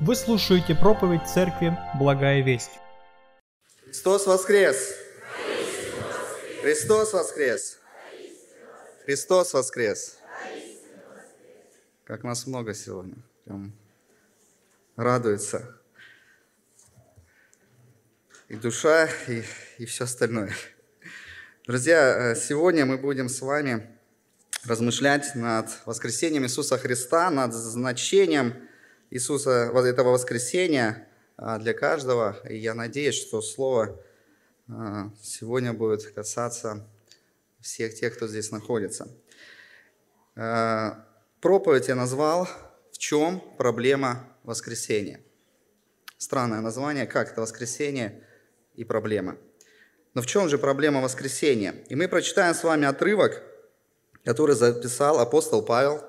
Вы слушаете проповедь церкви «Благая весть». Христос воскрес! Христос воскрес! Христос воскрес! Как нас много сегодня. Прям радуется. И душа, и, и все остальное. Друзья, э, сегодня мы будем с вами размышлять над воскресением Иисуса Христа, над значением Иисуса, этого воскресения а, для каждого. И я надеюсь, что Слово а, сегодня будет касаться всех тех, кто здесь находится. А, проповедь я назвал «В чем проблема воскресения?» Странное название, как это воскресение и проблема – но в чем же проблема воскресения? И мы прочитаем с вами отрывок, который записал апостол Павел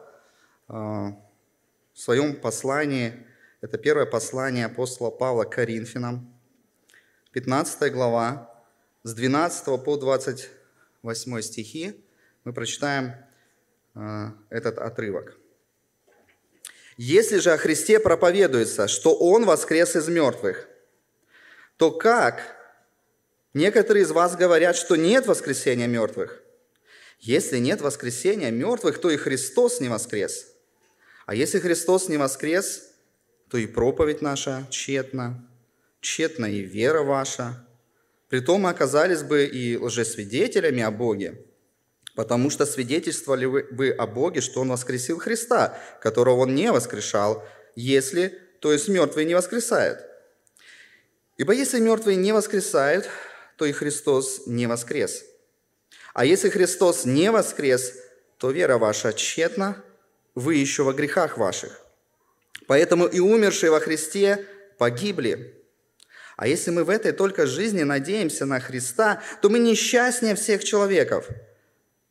в своем послании. Это первое послание апостола Павла к Коринфянам, 15 глава, с 12 по 28 стихи. Мы прочитаем а, этот отрывок. «Если же о Христе проповедуется, что Он воскрес из мертвых, то как Некоторые из вас говорят, что нет воскресения мертвых. Если нет воскресения мертвых, то и Христос не воскрес. А если Христос не воскрес, то и проповедь наша тщетна, тщетна и вера ваша. Притом мы оказались бы и лжесвидетелями о Боге, потому что свидетельствовали бы о Боге, что Он воскресил Христа, которого Он не воскрешал, если, то есть мертвые не воскресают. Ибо если мертвые не воскресают, то и Христос не воскрес. А если Христос не воскрес, то вера ваша тщетна, вы еще во грехах ваших. Поэтому и умершие во Христе погибли. А если мы в этой только жизни надеемся на Христа, то мы несчастнее всех человеков.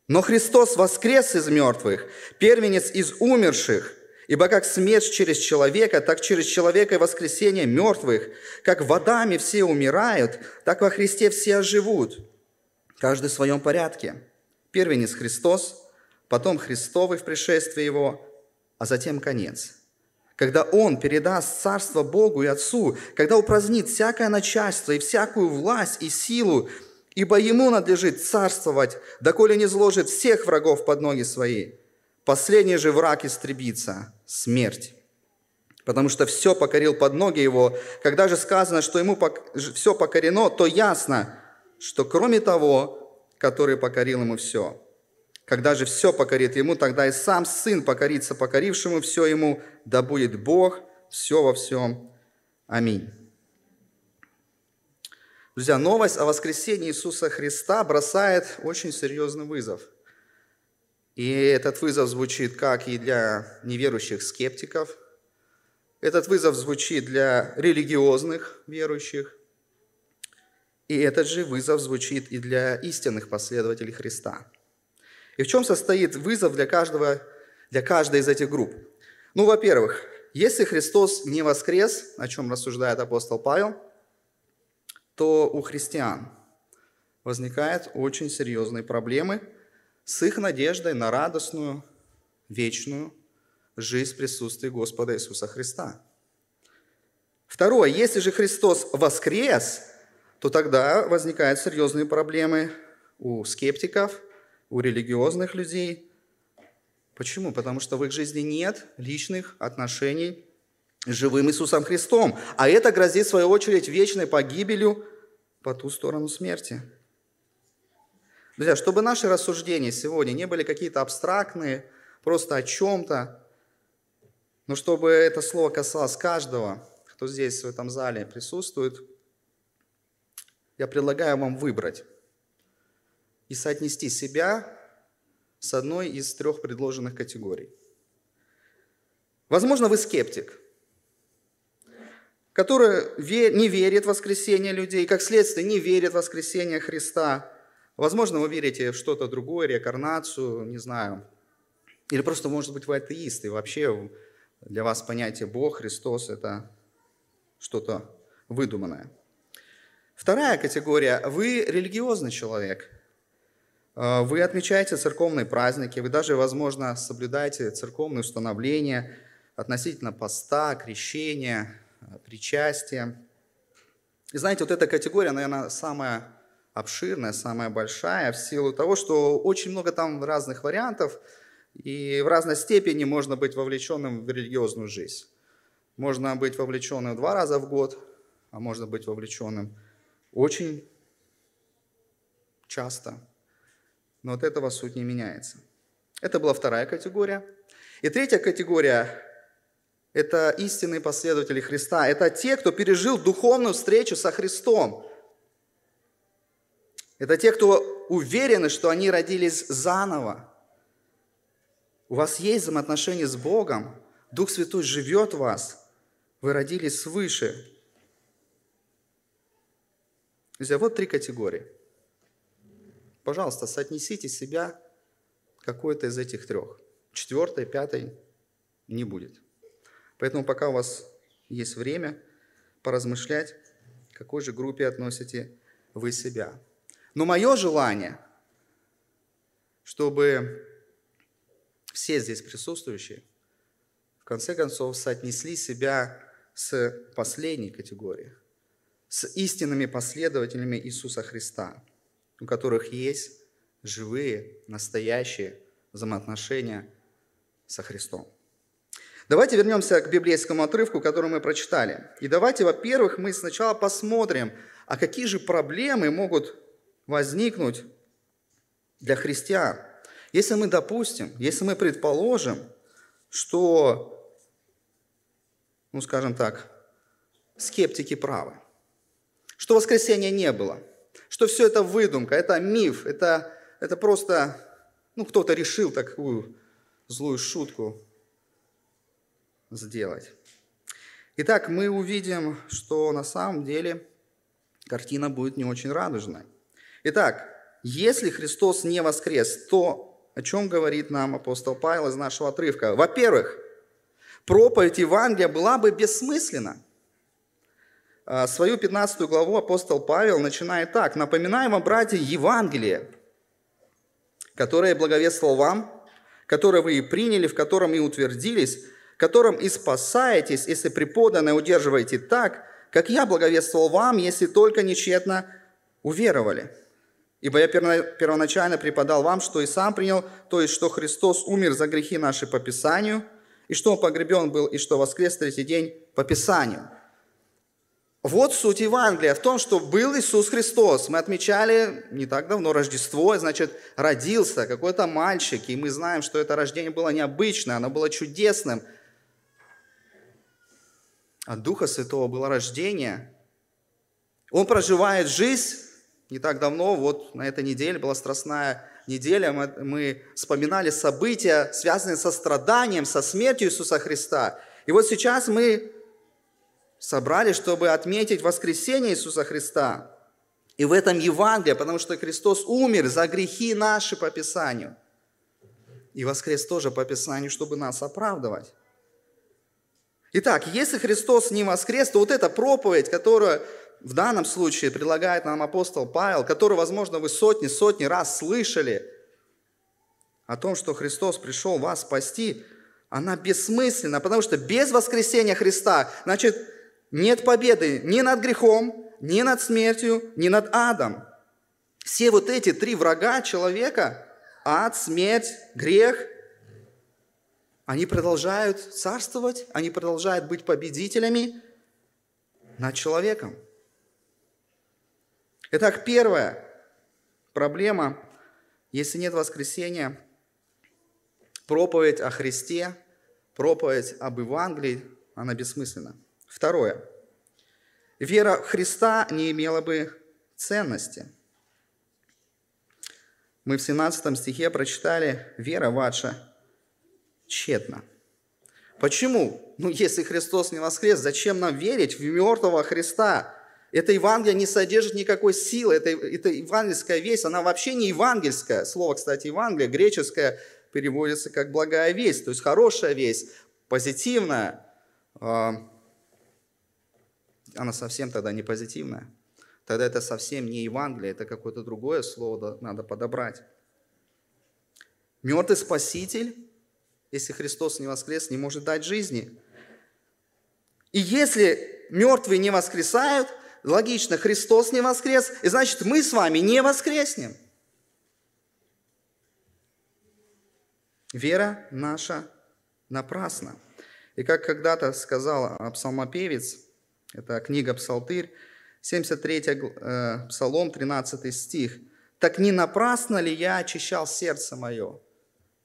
Но Христос воскрес из мертвых, первенец из умерших, Ибо как смерть через человека, так через человека и воскресение мертвых, как водами все умирают, так во Христе все оживут, каждый в своем порядке. Первенец Христос, потом Христовый в пришествии Его, а затем конец. Когда Он передаст царство Богу и Отцу, когда упразднит всякое начальство и всякую власть и силу, ибо Ему надлежит царствовать, доколе не зложит всех врагов под ноги Свои – Последний же враг истребится – смерть. Потому что все покорил под ноги его. Когда же сказано, что ему все покорено, то ясно, что кроме того, который покорил ему все. Когда же все покорит ему, тогда и сам Сын покорится покорившему все ему, да будет Бог все во всем. Аминь. Друзья, новость о воскресении Иисуса Христа бросает очень серьезный вызов – и этот вызов звучит как и для неверующих скептиков, этот вызов звучит для религиозных верующих, и этот же вызов звучит и для истинных последователей Христа. И в чем состоит вызов для, каждого, для каждой из этих групп? Ну, во-первых, если Христос не воскрес, о чем рассуждает апостол Павел, то у христиан возникают очень серьезные проблемы – с их надеждой на радостную, вечную жизнь в присутствии Господа Иисуса Христа. Второе, если же Христос воскрес, то тогда возникают серьезные проблемы у скептиков, у религиозных людей. Почему? Потому что в их жизни нет личных отношений с живым Иисусом Христом. А это грозит, в свою очередь, вечной погибелью по ту сторону смерти. Друзья, чтобы наши рассуждения сегодня не были какие-то абстрактные, просто о чем-то, но чтобы это слово касалось каждого, кто здесь, в этом зале присутствует, я предлагаю вам выбрать и соотнести себя с одной из трех предложенных категорий. Возможно, вы скептик, который не верит в воскресение людей, как следствие не верит в воскресение Христа – Возможно, вы верите в что-то другое, реинкарнацию, не знаю. Или просто, может быть, вы атеист, и вообще для вас понятие Бог, Христос – это что-то выдуманное. Вторая категория – вы религиозный человек. А, вы отмечаете церковные праздники, вы даже, возможно, соблюдаете церковные установления, относительно поста, крещения, причастия. И знаете, вот эта категория, наверное, самая обширная, самая большая, в силу того, что очень много там разных вариантов, и в разной степени можно быть вовлеченным в религиозную жизнь. Можно быть вовлеченным два раза в год, а можно быть вовлеченным очень часто. Но от этого суть не меняется. Это была вторая категория. И третья категория – это истинные последователи Христа. Это те, кто пережил духовную встречу со Христом. Это те, кто уверены, что они родились заново. У вас есть взаимоотношения с Богом, Дух Святой живет в вас, вы родились свыше. Друзья, вот три категории. Пожалуйста, соотнесите себя какой-то из этих трех. Четвертой, пятой не будет. Поэтому пока у вас есть время поразмышлять, к какой же группе относите вы себя. Но мое желание, чтобы все здесь присутствующие в конце концов соотнесли себя с последней категорией, с истинными последователями Иисуса Христа, у которых есть живые, настоящие взаимоотношения со Христом. Давайте вернемся к библейскому отрывку, который мы прочитали. И давайте, во-первых, мы сначала посмотрим, а какие же проблемы могут возникнуть для христиан. Если мы допустим, если мы предположим, что, ну скажем так, скептики правы, что воскресения не было, что все это выдумка, это миф, это, это просто, ну кто-то решил такую злую шутку сделать. Итак, мы увидим, что на самом деле картина будет не очень радужной. Итак, если Христос не воскрес, то о чем говорит нам апостол Павел из нашего отрывка? Во-первых, проповедь Евангелия была бы бессмысленна. А, свою 15 главу апостол Павел начинает так. «Напоминаем вам, братья, Евангелие, которое благовествовал вам, которое вы и приняли, в котором и утвердились, которым и спасаетесь, если преподанное удерживаете так, как я благовествовал вам, если только нечетно уверовали». Ибо я первоначально преподал вам, что и сам принял, то есть, что Христос умер за грехи наши по Писанию, и что Он погребен был, и что воскрес третий день по Писанию. Вот суть Евангелия в том, что был Иисус Христос. Мы отмечали не так давно Рождество, значит, родился какой-то мальчик, и мы знаем, что это рождение было необычное, оно было чудесным. От Духа Святого было рождение. Он проживает жизнь не так давно, вот на этой неделе была страстная неделя, мы, мы вспоминали события, связанные со страданием, со смертью Иисуса Христа. И вот сейчас мы собрались, чтобы отметить воскресение Иисуса Христа. И в этом Евангелие, потому что Христос умер за грехи наши по Писанию. И воскрес тоже по Писанию, чтобы нас оправдывать. Итак, если Христос не воскрес, то вот эта проповедь, которую в данном случае предлагает нам апостол Павел, который, возможно, вы сотни-сотни раз слышали о том, что Христос пришел вас спасти, она бессмысленна, потому что без воскресения Христа, значит, нет победы ни над грехом, ни над смертью, ни над адом. Все вот эти три врага человека, ад, смерть, грех, они продолжают царствовать, они продолжают быть победителями над человеком. Итак, первая проблема, если нет воскресения, проповедь о Христе, проповедь об Евангелии, она бессмысленна. Второе. Вера Христа не имела бы ценности. Мы в 17 стихе прочитали «Вера ваша тщетна». Почему? Ну, если Христос не воскрес, зачем нам верить в мертвого Христа? Это Евангелие не содержит никакой силы. Это, это евангельская весть, она вообще не евангельская. Слово, кстати, Евангелие, греческое, переводится как благая весть, то есть хорошая весть, позитивная. Она совсем тогда не позитивная. Тогда это совсем не Евангелие, это какое-то другое слово надо подобрать. Мертвый Спаситель если Христос не воскрес, не может дать жизни. И если мертвые не воскресают, логично, Христос не воскрес, и значит мы с вами не воскреснем. Вера наша напрасна. И как когда-то сказал псалмопевец, это книга Псалтырь, 73 э, Псалом, 13 стих. «Так не напрасно ли я очищал сердце мое,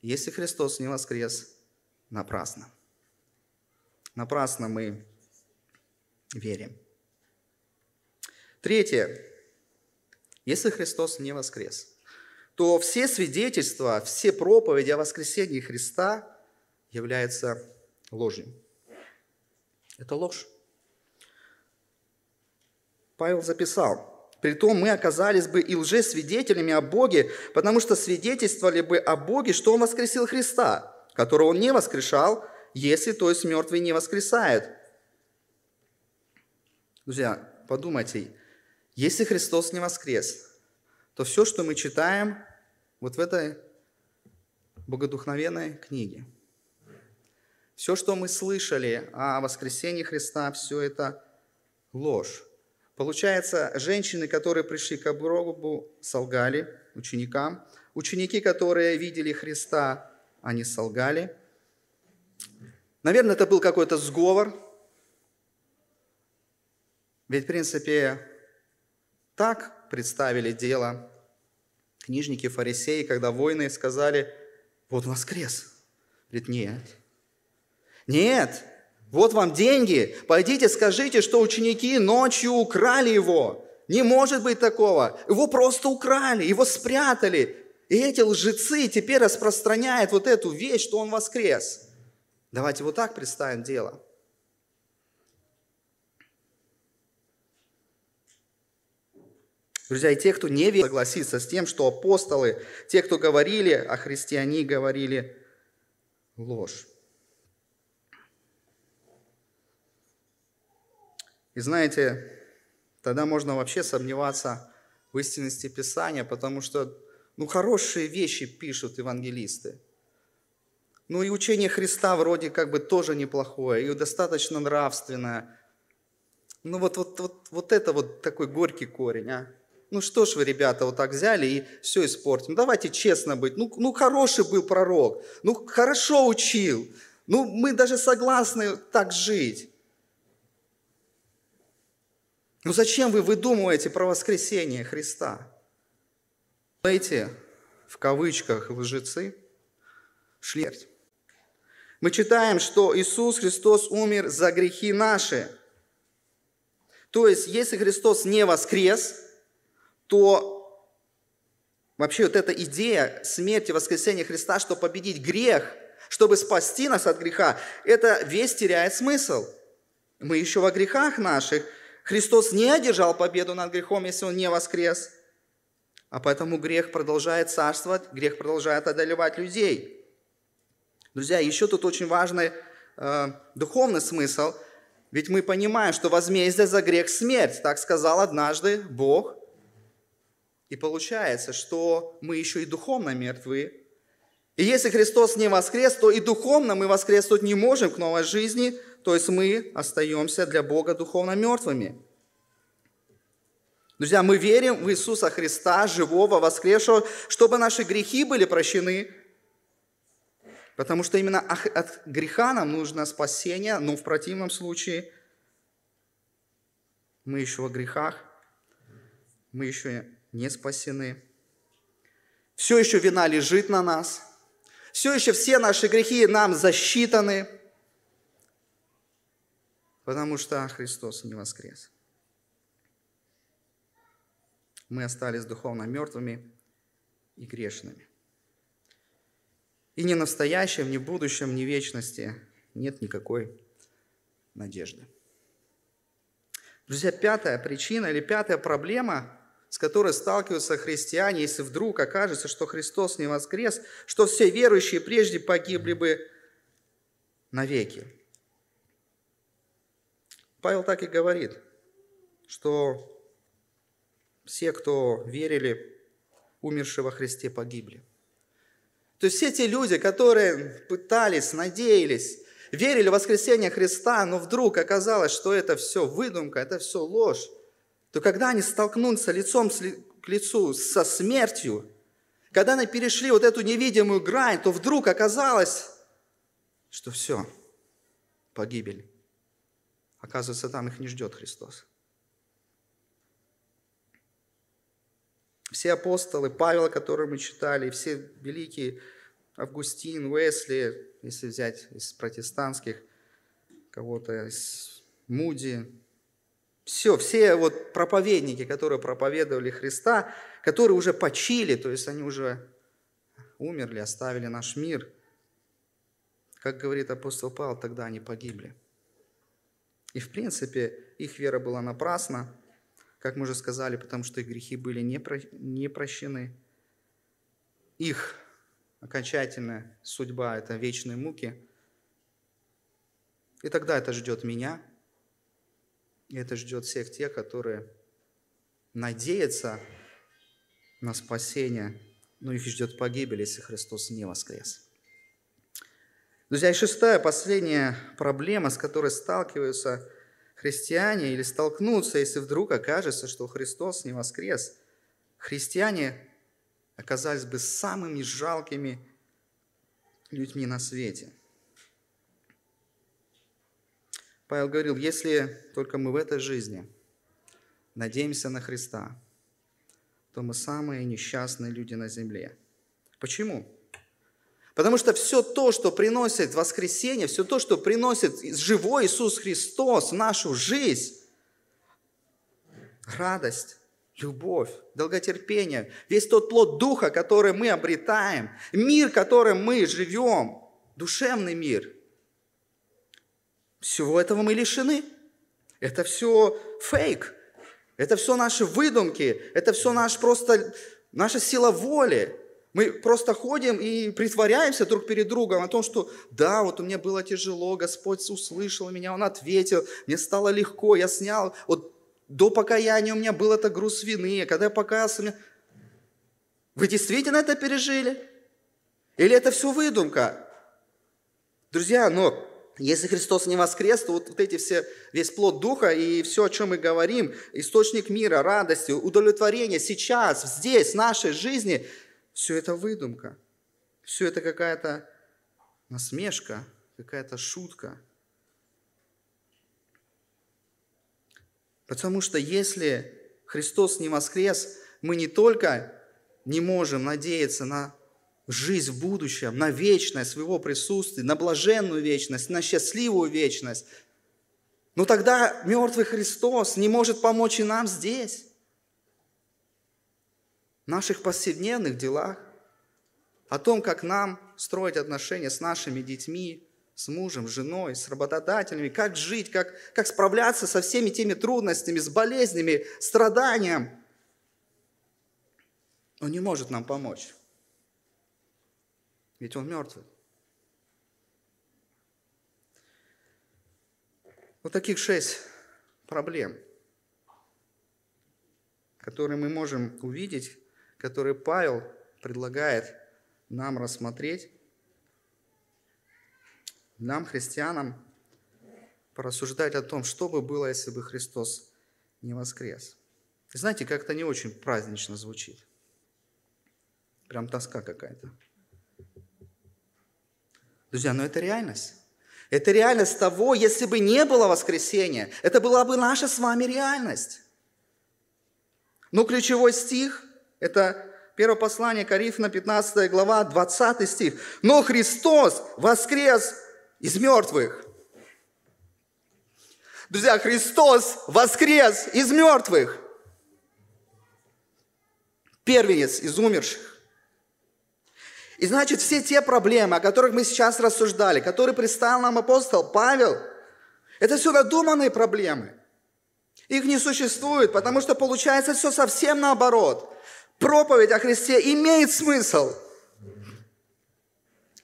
если Христос не воскрес? Напрасно». Напрасно мы верим. Третье. Если Христос не воскрес, то все свидетельства, все проповеди о воскресении Христа являются ложью. Это ложь. Павел записал, «Притом мы оказались бы и лжесвидетелями о Боге, потому что свидетельствовали бы о Боге, что Он воскресил Христа, которого Он не воскрешал, если, то есть, мертвые не воскресают». Друзья, подумайте, если Христос не воскрес, то все, что мы читаем вот в этой богодухновенной книге, все, что мы слышали о воскресении Христа, все это ложь. Получается, женщины, которые пришли к гробу, солгали ученикам. Ученики, которые видели Христа, они солгали. Наверное, это был какой-то сговор. Ведь, в принципе, так представили дело книжники, фарисеи, когда воины сказали, вот воскрес. Говорит, нет. Нет, вот вам деньги, пойдите скажите, что ученики ночью украли его. Не может быть такого. Его просто украли, его спрятали. И эти лжецы теперь распространяют вот эту вещь, что он воскрес. Давайте вот так представим дело. Друзья, и те, кто не верит, согласится с тем, что апостолы, те, кто говорили о Христе, они говорили ложь. И знаете, тогда можно вообще сомневаться в истинности Писания, потому что ну, хорошие вещи пишут евангелисты. Ну и учение Христа вроде как бы тоже неплохое, и достаточно нравственное. Ну вот, вот, вот, вот это вот такой горький корень, а? Ну что ж вы, ребята, вот так взяли и все испортим. Ну, давайте честно быть. Ну, ну хороший был пророк, ну хорошо учил. Ну мы даже согласны так жить. Ну зачем вы выдумываете про воскресение Христа? Эти, в кавычках, лжецы, шли. Мы читаем, что Иисус Христос умер за грехи наши. То есть, если Христос не воскрес, то вообще вот эта идея смерти, воскресения Христа, чтобы победить грех, чтобы спасти нас от греха, это весь теряет смысл. Мы еще во грехах наших – Христос не одержал победу над грехом, если Он не воскрес. А поэтому грех продолжает царствовать, грех продолжает одолевать людей. Друзья, еще тут очень важный э, духовный смысл. Ведь мы понимаем, что возмездие за грех – смерть. Так сказал однажды Бог. И получается, что мы еще и духовно мертвы. И если Христос не воскрес, то и духовно мы воскреснуть не можем к новой жизни – то есть мы остаемся для Бога духовно мертвыми. Друзья, мы верим в Иисуса Христа, живого, воскресшего, чтобы наши грехи были прощены. Потому что именно от греха нам нужно спасение, но в противном случае мы еще во грехах, мы еще не спасены. Все еще вина лежит на нас. Все еще все наши грехи нам засчитаны – потому что Христос не воскрес. Мы остались духовно мертвыми и грешными. И ни в настоящем, ни в будущем, ни в вечности нет никакой надежды. Друзья, пятая причина или пятая проблема, с которой сталкиваются христиане, если вдруг окажется, что Христос не воскрес, что все верующие прежде погибли бы навеки. Павел так и говорит, что все, кто верили, умершие во Христе, погибли. То есть все те люди, которые пытались, надеялись, верили в воскресение Христа, но вдруг оказалось, что это все выдумка, это все ложь, то когда они столкнутся лицом к лицу со смертью, когда они перешли вот эту невидимую грань, то вдруг оказалось, что все, погибель. Оказывается, там их не ждет Христос. Все апостолы, Павел, который мы читали, все великие, Августин, Уэсли, если взять из протестантских, кого-то из Муди, все, все вот проповедники, которые проповедовали Христа, которые уже почили, то есть они уже умерли, оставили наш мир. Как говорит апостол Павел, тогда они погибли. И в принципе их вера была напрасна, как мы уже сказали, потому что их грехи были не, про, не прощены. Их окончательная судьба – это вечные муки. И тогда это ждет меня, и это ждет всех тех, которые надеются на спасение, но их ждет погибель, если Христос не воскрес. Друзья, и шестая, последняя проблема, с которой сталкиваются христиане или столкнутся, если вдруг окажется, что Христос не воскрес. Христиане оказались бы самыми жалкими людьми на свете. Павел говорил, если только мы в этой жизни надеемся на Христа, то мы самые несчастные люди на земле. Почему? Потому что все то, что приносит воскресение, все то, что приносит живой Иисус Христос в нашу жизнь, радость, любовь, долготерпение, весь тот плод Духа, который мы обретаем, мир, которым мы живем, душевный мир, всего этого мы лишены. Это все фейк, это все наши выдумки, это все наш просто, наша сила воли. Мы просто ходим и притворяемся друг перед другом о том, что да, вот у меня было тяжело, Господь услышал меня, Он ответил, мне стало легко, я снял, вот до покаяния у меня был это груз вины, когда я покаялся, мне... Вы действительно это пережили? Или это все выдумка? Друзья, но если Христос не воскрес, то вот, вот эти все, весь плод Духа и все, о чем мы говорим, источник мира, радости, удовлетворения сейчас, здесь, в нашей жизни – все это выдумка. Все это какая-то насмешка, какая-то шутка. Потому что если Христос не воскрес, мы не только не можем надеяться на жизнь в будущем, на вечность своего присутствия, на блаженную вечность, на счастливую вечность, но тогда мертвый Христос не может помочь и нам здесь наших повседневных делах, о том, как нам строить отношения с нашими детьми, с мужем, с женой, с работодателями, как жить, как, как справляться со всеми теми трудностями, с болезнями, страданием. Он не может нам помочь. Ведь он мертвый. Вот таких шесть проблем, которые мы можем увидеть который Павел предлагает нам рассмотреть, нам, христианам, порассуждать о том, что бы было, если бы Христос не воскрес. Знаете, как-то не очень празднично звучит. Прям тоска какая-то. Друзья, но это реальность. Это реальность того, если бы не было воскресения, это была бы наша с вами реальность. Но ключевой стих это первое послание Коринфянам, 15 глава, 20 стих. «Но Христос воскрес из мертвых». Друзья, Христос воскрес из мертвых. Первенец из умерших. И значит, все те проблемы, о которых мы сейчас рассуждали, которые представил нам апостол Павел, это все надуманные проблемы. Их не существует, потому что получается все совсем наоборот проповедь о Христе имеет смысл.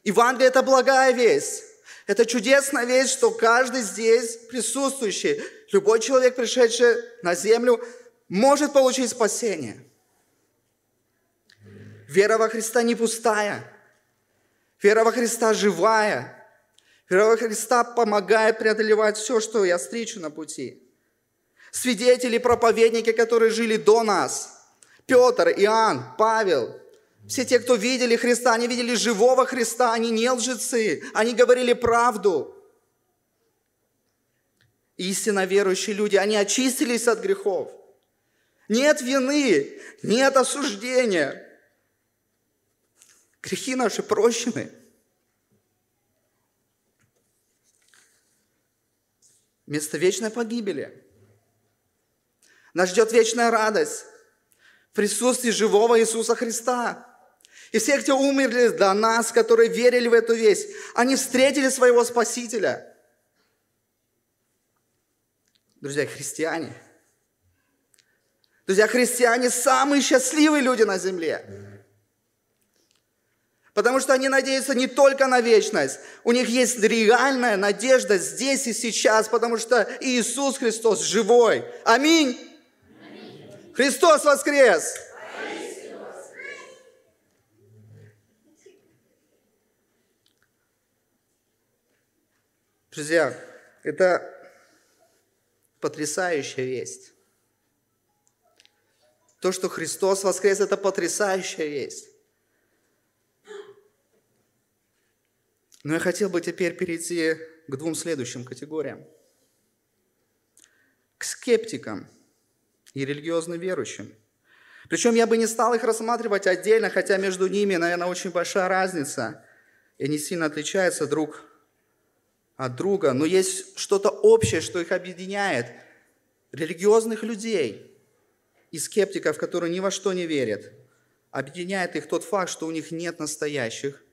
Евангелие – это благая весть. Это чудесная весть, что каждый здесь присутствующий, любой человек, пришедший на землю, может получить спасение. Вера во Христа не пустая. Вера во Христа живая. Вера во Христа помогает преодолевать все, что я встречу на пути. Свидетели, проповедники, которые жили до нас. Петр, Иоанн, Павел. Все те, кто видели Христа, они видели живого Христа, они не лжецы, они говорили правду. Истинно верующие люди, они очистились от грехов. Нет вины, нет осуждения. Грехи наши прощены. Вместо вечной погибели. Нас ждет вечная радость в присутствии живого Иисуса Христа. И все, кто умерли до нас, которые верили в эту весть, они встретили своего Спасителя. Друзья, христиане – Друзья, христиане самые счастливые люди на земле. Потому что они надеются не только на вечность. У них есть реальная надежда здесь и сейчас, потому что Иисус Христос живой. Аминь. Аминь. Христос воскрес. Друзья, это потрясающая весть. То, что Христос воскрес, это потрясающая весть. Но я хотел бы теперь перейти к двум следующим категориям. К скептикам и религиозно верующим. Причем я бы не стал их рассматривать отдельно, хотя между ними, наверное, очень большая разница. И они сильно отличаются друг от друга. Но есть что-то общее, что их объединяет. Религиозных людей – и скептиков, которые ни во что не верят. Объединяет их тот факт, что у них нет настоящих,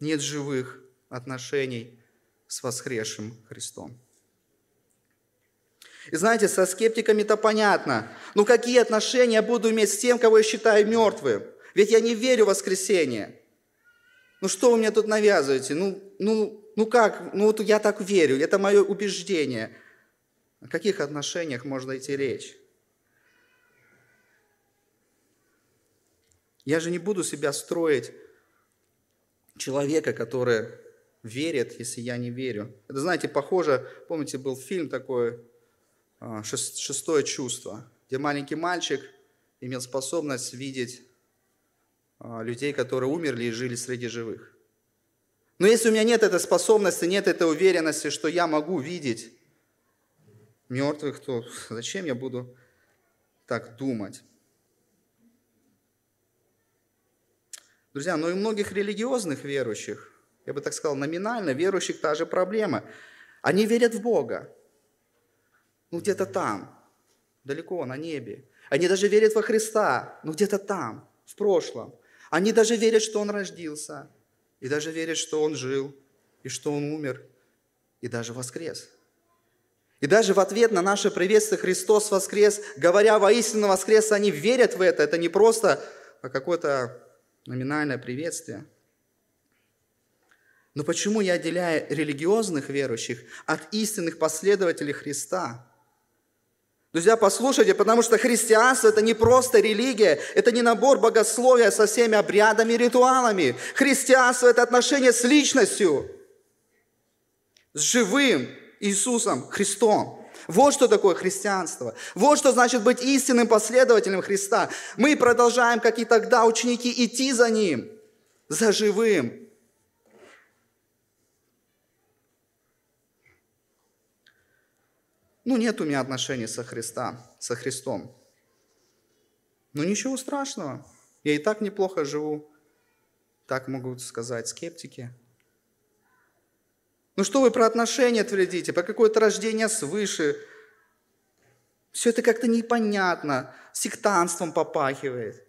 нет живых отношений с воскресшим Христом. И знаете, со скептиками это понятно. Ну какие отношения я буду иметь с тем, кого я считаю мертвым? Ведь я не верю в воскресение. Ну что вы мне тут навязываете? Ну, ну, ну как? Ну вот я так верю, это мое убеждение. О каких отношениях можно идти речь? Я же не буду себя строить человека, который верит, если я не верю. Это, знаете, похоже, помните, был фильм такой а, «Шестое чувство», где маленький мальчик имел способность видеть а, людей, которые умерли и жили среди живых. Но если у меня нет этой способности, нет этой уверенности, что я могу видеть мертвых, то зачем я буду так думать? Друзья, но и у многих религиозных верующих, я бы так сказал, номинально верующих та же проблема. Они верят в Бога. Ну, где-то там, далеко, на небе. Они даже верят во Христа, ну, где-то там, в прошлом. Они даже верят, что Он родился, и даже верят, что Он жил, и что Он умер, и даже воскрес. И даже в ответ на наше приветствие Христос воскрес, говоря воистину воскрес, они верят в это. Это не просто какой-то номинальное приветствие. Но почему я отделяю религиозных верующих от истинных последователей Христа? Друзья, послушайте, потому что христианство – это не просто религия, это не набор богословия со всеми обрядами и ритуалами. Христианство – это отношение с личностью, с живым Иисусом Христом. Вот что такое христианство. Вот что значит быть истинным последователем Христа. Мы продолжаем, как и тогда, ученики, идти за Ним, за живым. Ну, нет у меня отношений со Христа, со Христом. Ну, ничего страшного. Я и так неплохо живу. Так могут сказать скептики. Ну что вы про отношения твердите, про какое-то рождение свыше? Все это как-то непонятно, сектанством попахивает.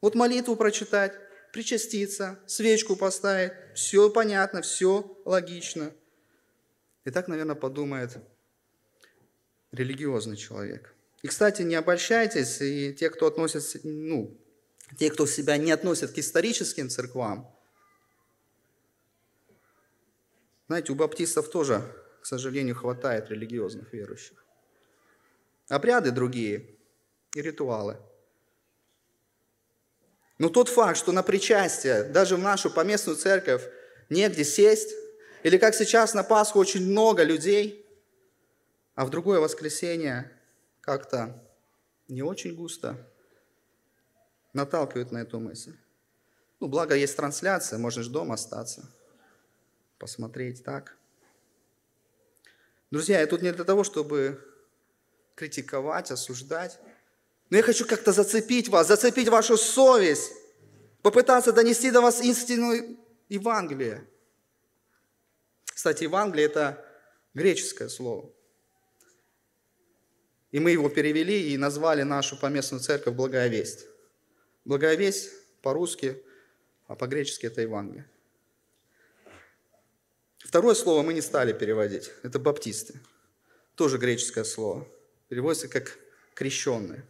Вот молитву прочитать, причаститься, свечку поставить, все понятно, все логично. И так, наверное, подумает религиозный человек. И, кстати, не обольщайтесь, и те, кто относится, ну, те, кто себя не относят к историческим церквам, Знаете, у баптистов тоже, к сожалению, хватает религиозных верующих. Обряды другие и ритуалы. Но тот факт, что на причастие, даже в нашу поместную церковь, негде сесть, или как сейчас на Пасху очень много людей, а в другое воскресенье как-то не очень густо, наталкивает на эту мысль. Ну, благо есть трансляция, можешь дома остаться, посмотреть так. Друзья, я тут не для того, чтобы критиковать, осуждать, но я хочу как-то зацепить вас, зацепить вашу совесть, попытаться донести до вас истину Евангелия. Кстати, Евангелие – это греческое слово. И мы его перевели и назвали нашу поместную церковь «Благая весть». «Благая весть» по-русски, а по-гречески это Евангелие. Второе слово мы не стали переводить. Это баптисты. Тоже греческое слово. Переводится как крещенные.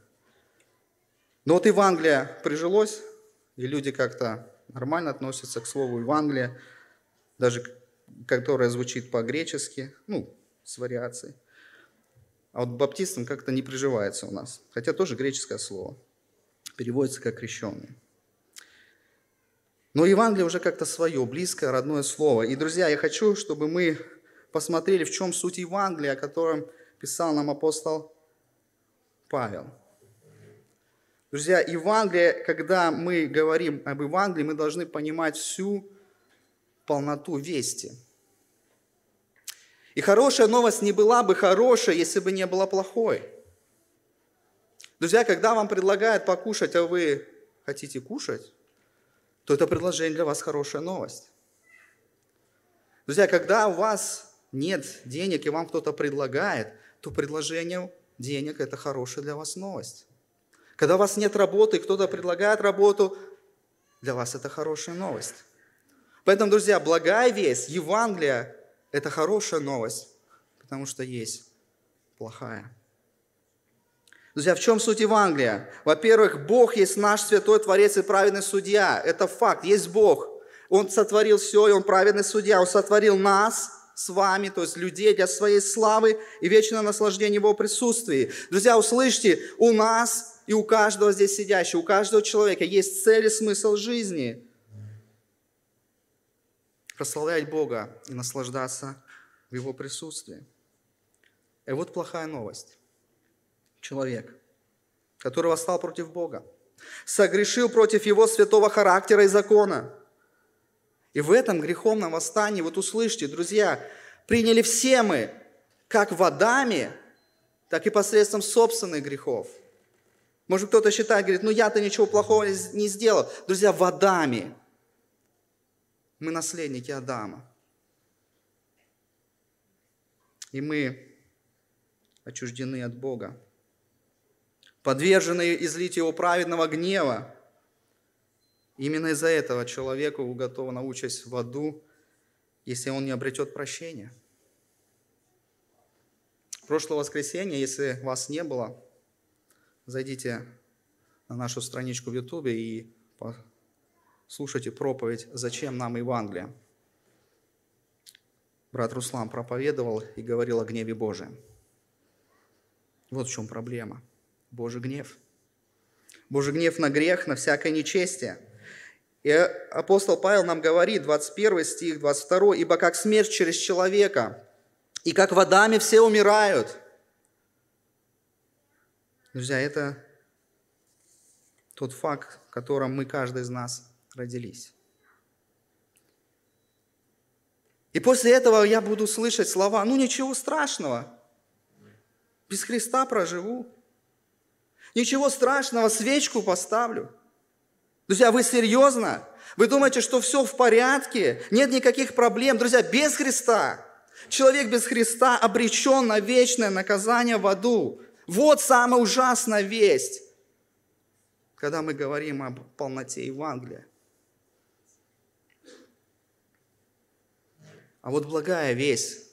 Но вот Евангелие прижилось, и люди как-то нормально относятся к слову Евангелие, даже которое звучит по-гречески, ну, с вариацией. А вот баптистам как-то не приживается у нас. Хотя тоже греческое слово. Переводится как крещенный. Но Евангелие уже как-то свое, близкое, родное слово. И, друзья, я хочу, чтобы мы посмотрели, в чем суть Евангелия, о котором писал нам апостол Павел. Друзья, Евангелие, когда мы говорим об Евангелии, мы должны понимать всю полноту вести – и хорошая новость не была бы хорошей, если бы не была плохой. Друзья, когда вам предлагают покушать, а вы хотите кушать, то это предложение для вас хорошая новость. Друзья, когда у вас нет денег и вам кто-то предлагает, то предложение денег – это хорошая для вас новость. Когда у вас нет работы, и кто-то предлагает работу, для вас это хорошая новость. Поэтому, друзья, благая весть, Евангелие это хорошая новость, потому что есть плохая. Друзья, в чем суть Евангелия? Во-первых, Бог есть наш святой Творец и праведный судья. Это факт, есть Бог. Он сотворил все, и Он праведный судья. Он сотворил нас с вами, то есть людей для своей славы и вечного наслаждения Его присутствии. Друзья, услышьте, у нас и у каждого здесь сидящего, у каждого человека есть цель и смысл жизни – прославлять Бога и наслаждаться в Его присутствии. И вот плохая новость. Человек, который восстал против Бога, согрешил против Его святого характера и закона. И в этом греховном восстании, вот услышьте, друзья, приняли все мы, как в Адаме, так и посредством собственных грехов. Может, кто-то считает, говорит, ну я-то ничего плохого не сделал. Друзья, в Адаме мы наследники Адама. И мы отчуждены от Бога, подвержены излитию его праведного гнева. Именно из-за этого человеку уготована участь в аду, если он не обретет прощения. Прошлое воскресенье, если вас не было, зайдите на нашу страничку в Ютубе и слушайте проповедь «Зачем нам Евангелие?». Брат Руслан проповедовал и говорил о гневе Божием. Вот в чем проблема. Божий гнев. Божий гнев на грех, на всякое нечестие. И апостол Павел нам говорит, 21 стих, 22, «Ибо как смерть через человека, и как в Адаме все умирают». Друзья, это тот факт, в котором мы, каждый из нас, родились. И после этого я буду слышать слова, ну ничего страшного, без Христа проживу. Ничего страшного, свечку поставлю. Друзья, вы серьезно? Вы думаете, что все в порядке? Нет никаких проблем? Друзья, без Христа. Человек без Христа обречен на вечное наказание в аду. Вот самая ужасная весть, когда мы говорим об полноте Евангелия. А вот благая весть,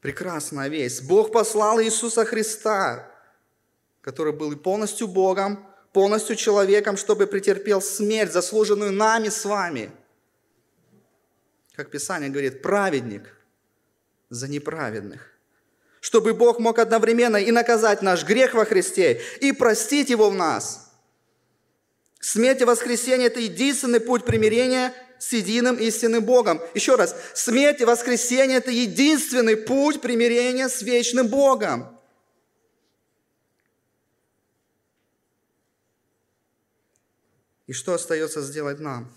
прекрасная весть. Бог послал Иисуса Христа, который был и полностью Богом, полностью человеком, чтобы претерпел смерть, заслуженную нами с вами. Как Писание говорит, праведник за неправедных. Чтобы Бог мог одновременно и наказать наш грех во Христе, и простить его в нас. Смерть и воскресение – это единственный путь примирения с единым истинным Богом. Еще раз, смерть и воскресение – это единственный путь примирения с вечным Богом. И что остается сделать нам?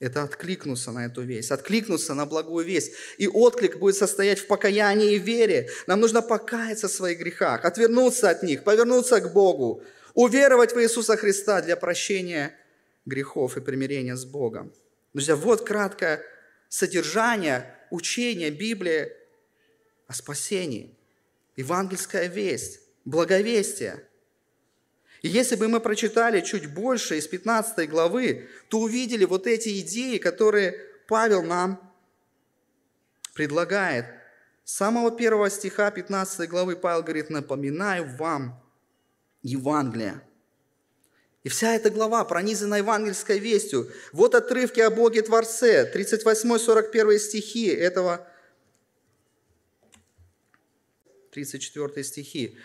Это откликнуться на эту весть, откликнуться на благую весть. И отклик будет состоять в покаянии и вере. Нам нужно покаяться в своих грехах, отвернуться от них, повернуться к Богу, уверовать в Иисуса Христа для прощения грехов и примирения с Богом. Друзья, вот краткое содержание учения Библии о спасении. Евангельская весть, благовестие – и если бы мы прочитали чуть больше из 15 главы, то увидели вот эти идеи, которые Павел нам предлагает. С самого первого стиха 15 главы Павел говорит, напоминаю вам Евангелие. И вся эта глава пронизана евангельской вестью. Вот отрывки о Боге Творце, 38-41 стихи этого 34 стихи.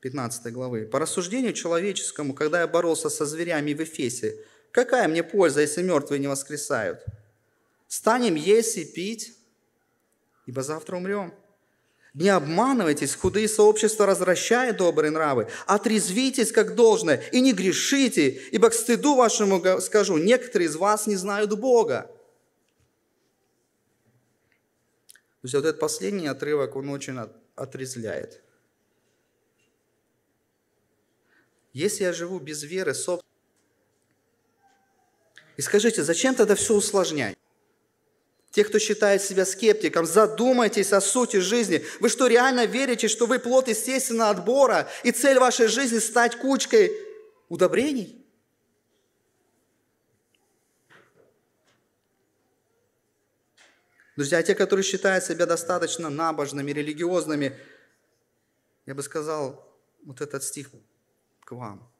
15 главы. «По рассуждению человеческому, когда я боролся со зверями в Эфесе, какая мне польза, если мертвые не воскресают? Станем есть и пить, ибо завтра умрем. Не обманывайтесь, худые сообщества развращают добрые нравы. Отрезвитесь, как должно, и не грешите, ибо к стыду вашему скажу, некоторые из вас не знают Бога. То есть вот этот последний отрывок, он очень отрезвляет. Если я живу без веры, собственно... И скажите, зачем тогда все усложнять? Те, кто считает себя скептиком, задумайтесь о сути жизни. Вы что, реально верите, что вы плод естественного отбора, и цель вашей жизни стать кучкой удобрений? Друзья, те, которые считают себя достаточно набожными, религиозными, я бы сказал, вот этот стих к вам.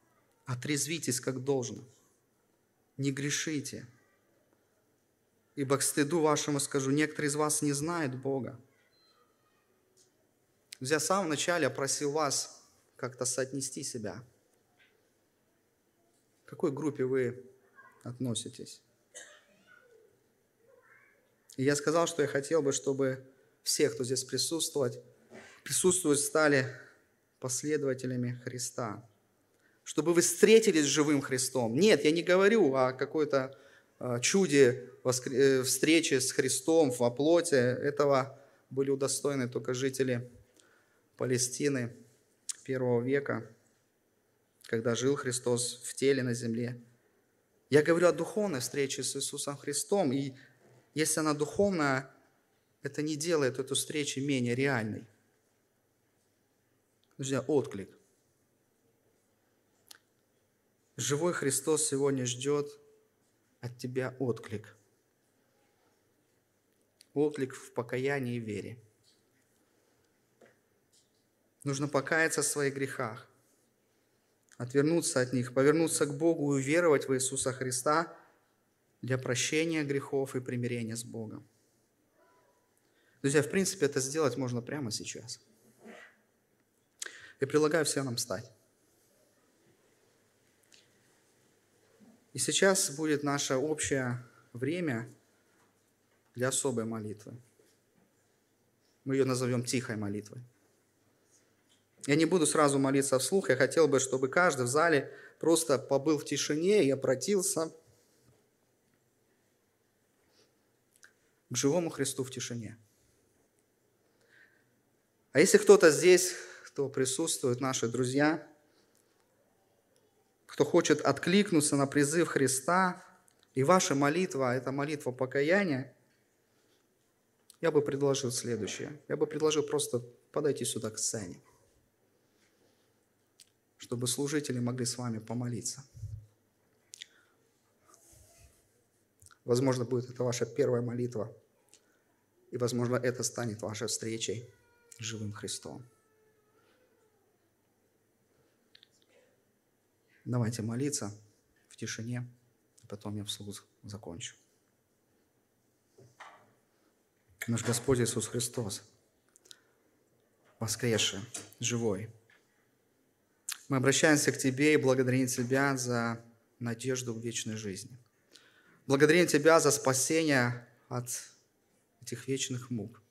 Отрезвитесь, как должно. Не грешите. Ибо к стыду вашему скажу, некоторые из вас не знают Бога. Друзья, в самом начале я просил вас как-то соотнести себя. К какой группе вы относитесь? И я сказал, что я хотел бы, чтобы все, кто здесь присутствует, присутствуют, стали последователями Христа чтобы вы встретились с живым Христом. Нет, я не говорю о какой-то а, чуде э, встречи с Христом во плоти. Этого были удостоены только жители Палестины первого века, когда жил Христос в теле на земле. Я говорю о духовной встрече с Иисусом Христом. И если она духовная, это не делает эту встречу менее реальной. Друзья, отклик – Живой Христос сегодня ждет от тебя отклик. Отклик в покаянии и вере. Нужно покаяться в своих грехах, отвернуться от них, повернуться к Богу и уверовать в Иисуса Христа для прощения грехов и примирения с Богом. Друзья, в принципе, это сделать можно прямо сейчас. Я предлагаю всем нам встать. И сейчас будет наше общее время для особой молитвы. Мы ее назовем тихой молитвой. Я не буду сразу молиться вслух, я хотел бы, чтобы каждый в зале просто побыл в тишине и обратился к живому Христу в тишине. А если кто-то здесь, кто присутствует, наши друзья – кто хочет откликнуться на призыв Христа, и ваша молитва – это молитва покаяния, я бы предложил следующее. Я бы предложил просто подойти сюда к сцене, чтобы служители могли с вами помолиться. Возможно, будет это ваша первая молитва, и, возможно, это станет вашей встречей с живым Христом. Давайте молиться в тишине, а потом я вслух закончу. Наш Господь Иисус Христос, воскресший, живой. Мы обращаемся к Тебе и благодарим Тебя за надежду в вечной жизни. Благодарим Тебя за спасение от этих вечных мук.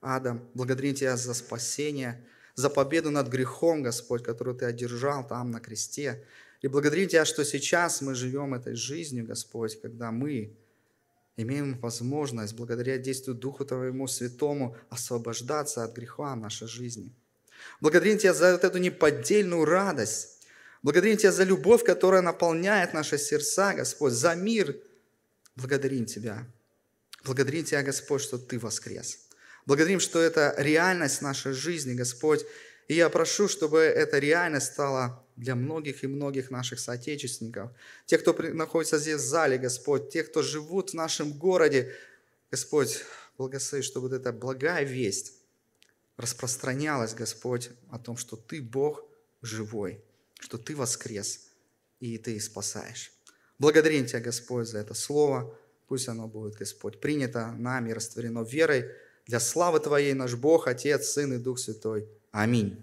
Ада, благодарим Тебя за спасение, за победу над грехом, Господь, которую Ты одержал там на кресте. И благодарим Тебя, что сейчас мы живем этой жизнью, Господь, когда мы имеем возможность, благодаря действию Духу Твоему Святому, освобождаться от греха нашей жизни. Благодарим Тебя за вот эту неподдельную радость. Благодарим Тебя за любовь, которая наполняет наши сердца, Господь, за мир. Благодарим Тебя. Благодарим Тебя, Господь, что Ты воскрес. Благодарим, что это реальность нашей жизни, Господь. И я прошу, чтобы эта реальность стала для многих и многих наших соотечественников, тех, кто находится здесь в зале, Господь, тех, кто живут в нашем городе, Господь, благослови, чтобы вот эта благая весть распространялась, Господь, о том, что Ты Бог живой, что Ты воскрес, и Ты спасаешь. Благодарим Тебя, Господь, за это слово. Пусть оно будет, Господь, принято нами, растворено верой для славы Твоей, наш Бог, Отец, Сын и Дух Святой. Аминь.